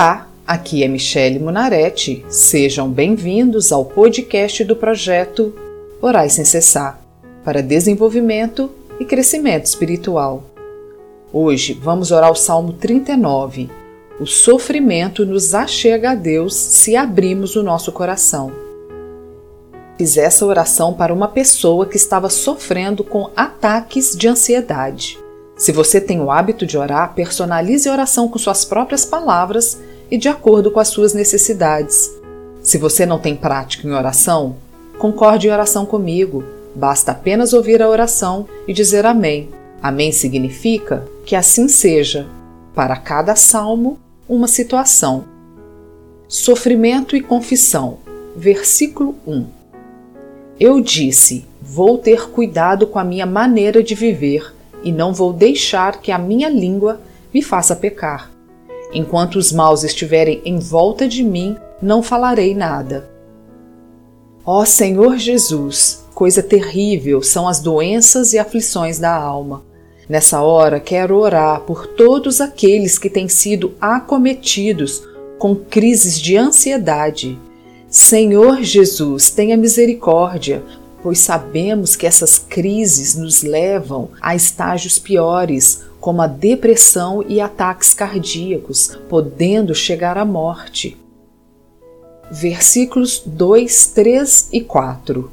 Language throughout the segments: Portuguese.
Olá, aqui é Michele Munarete. Sejam bem-vindos ao podcast do projeto Orai Sem Cessar para desenvolvimento e crescimento espiritual. Hoje vamos orar o Salmo 39. O sofrimento nos achega a Deus se abrimos o nosso coração. Fiz essa oração para uma pessoa que estava sofrendo com ataques de ansiedade. Se você tem o hábito de orar, personalize a oração com suas próprias palavras e de acordo com as suas necessidades. Se você não tem prática em oração, concorde em oração comigo. Basta apenas ouvir a oração e dizer Amém. Amém significa que assim seja. Para cada salmo, uma situação. Sofrimento e confissão. Versículo 1. Eu disse: Vou ter cuidado com a minha maneira de viver e não vou deixar que a minha língua me faça pecar. Enquanto os maus estiverem em volta de mim, não falarei nada. Ó Senhor Jesus, coisa terrível são as doenças e aflições da alma. Nessa hora quero orar por todos aqueles que têm sido acometidos com crises de ansiedade. Senhor Jesus, tenha misericórdia, pois sabemos que essas crises nos levam a estágios piores, como a depressão e ataques cardíacos, podendo chegar à morte. Versículos 2, 3 e 4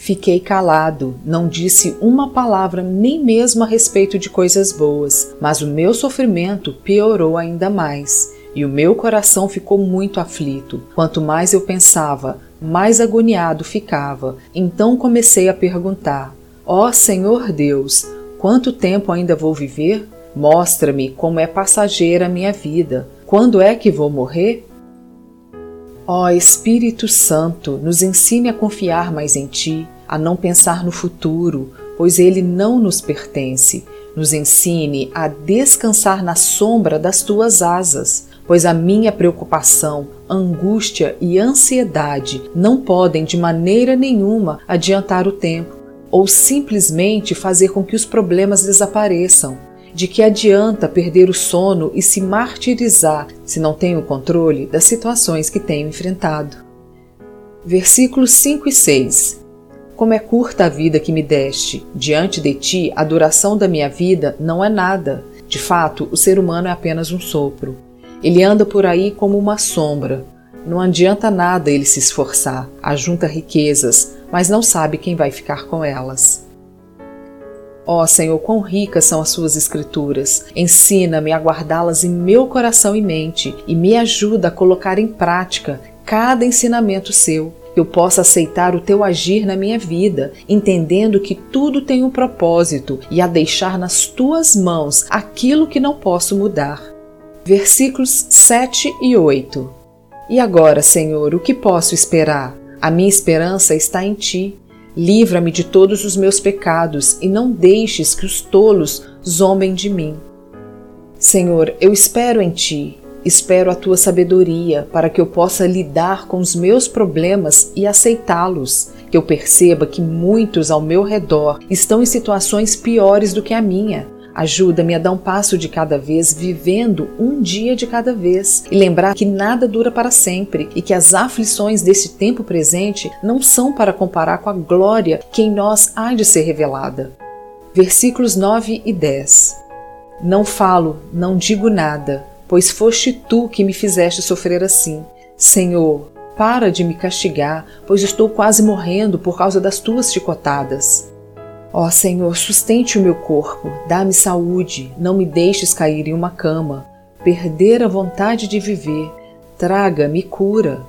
Fiquei calado, não disse uma palavra nem mesmo a respeito de coisas boas, mas o meu sofrimento piorou ainda mais, e o meu coração ficou muito aflito. Quanto mais eu pensava, mais agoniado ficava. Então comecei a perguntar: Ó oh, Senhor Deus, quanto tempo ainda vou viver? Mostra-me como é passageira a minha vida. Quando é que vou morrer? Ó oh, Espírito Santo, nos ensine a confiar mais em Ti, a não pensar no futuro, pois ele não nos pertence. Nos ensine a descansar na sombra das Tuas asas pois a minha preocupação, angústia e ansiedade não podem de maneira nenhuma adiantar o tempo ou simplesmente fazer com que os problemas desapareçam. De que adianta perder o sono e se martirizar se não tenho controle das situações que tenho enfrentado? Versículos 5 e 6 Como é curta a vida que me deste, diante de ti a duração da minha vida não é nada. De fato, o ser humano é apenas um sopro. Ele anda por aí como uma sombra. Não adianta nada ele se esforçar, ajunta riquezas, mas não sabe quem vai ficar com elas. Ó oh, Senhor, quão ricas são as suas escrituras. Ensina-me a guardá-las em meu coração e mente e me ajuda a colocar em prática cada ensinamento seu, que eu possa aceitar o teu agir na minha vida, entendendo que tudo tem um propósito e a deixar nas tuas mãos aquilo que não posso mudar versículos 7 e 8. E agora, Senhor, o que posso esperar? A minha esperança está em ti. Livra-me de todos os meus pecados e não deixes que os tolos zombem de mim. Senhor, eu espero em ti, espero a tua sabedoria para que eu possa lidar com os meus problemas e aceitá-los, que eu perceba que muitos ao meu redor estão em situações piores do que a minha Ajuda-me a dar um passo de cada vez, vivendo um dia de cada vez e lembrar que nada dura para sempre e que as aflições desse tempo presente não são para comparar com a glória que em nós há de ser revelada. Versículos 9 e 10. Não falo, não digo nada, pois foste tu que me fizeste sofrer assim. Senhor, para de me castigar, pois estou quase morrendo por causa das tuas chicotadas. Ó Senhor, sustente o meu corpo, dá-me saúde, não me deixes cair em uma cama, perder a vontade de viver, traga-me cura.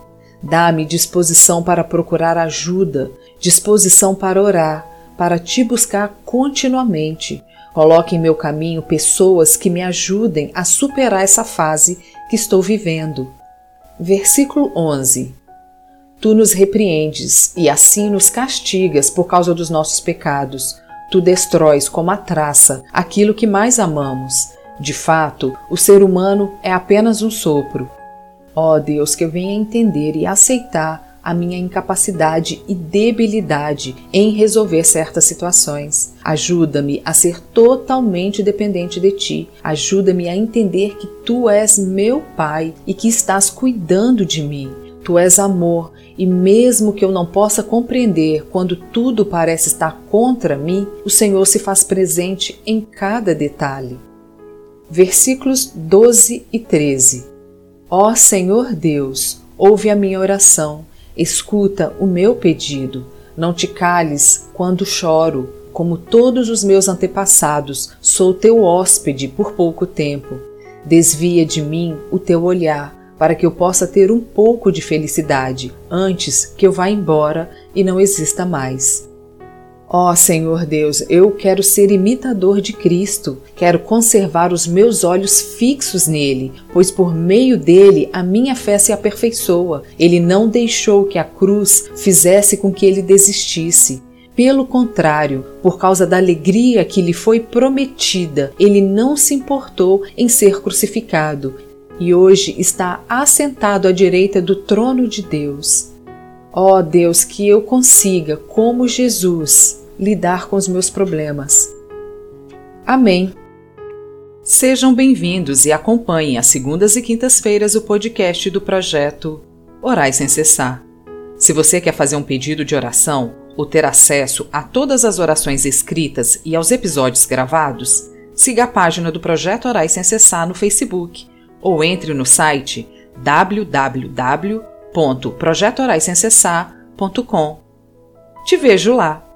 Dá-me disposição para procurar ajuda, disposição para orar, para te buscar continuamente. Coloque em meu caminho pessoas que me ajudem a superar essa fase que estou vivendo. Versículo 11 Tu nos repreendes e assim nos castigas por causa dos nossos pecados. Tu destróis como a traça aquilo que mais amamos. De fato, o ser humano é apenas um sopro. Ó oh Deus, que eu venha entender e aceitar a minha incapacidade e debilidade em resolver certas situações. Ajuda-me a ser totalmente dependente de ti. Ajuda-me a entender que tu és meu Pai e que estás cuidando de mim. Tu és amor, e mesmo que eu não possa compreender quando tudo parece estar contra mim, o Senhor se faz presente em cada detalhe. Versículos 12 e 13 Ó Senhor Deus, ouve a minha oração, escuta o meu pedido. Não te cales quando choro, como todos os meus antepassados, sou teu hóspede por pouco tempo. Desvia de mim o teu olhar, para que eu possa ter um pouco de felicidade antes que eu vá embora e não exista mais. Ó oh, Senhor Deus, eu quero ser imitador de Cristo, quero conservar os meus olhos fixos nele, pois por meio dele a minha fé se aperfeiçoa. Ele não deixou que a cruz fizesse com que ele desistisse. Pelo contrário, por causa da alegria que lhe foi prometida, ele não se importou em ser crucificado e hoje está assentado à direita do trono de Deus. Ó oh Deus, que eu consiga, como Jesus, lidar com os meus problemas. Amém. Sejam bem-vindos e acompanhem às segundas e quintas-feiras o podcast do projeto Orais sem cessar. Se você quer fazer um pedido de oração ou ter acesso a todas as orações escritas e aos episódios gravados, siga a página do projeto Orais sem cessar no Facebook ou entre no site www.projetoraissemcessar.com. Te vejo lá!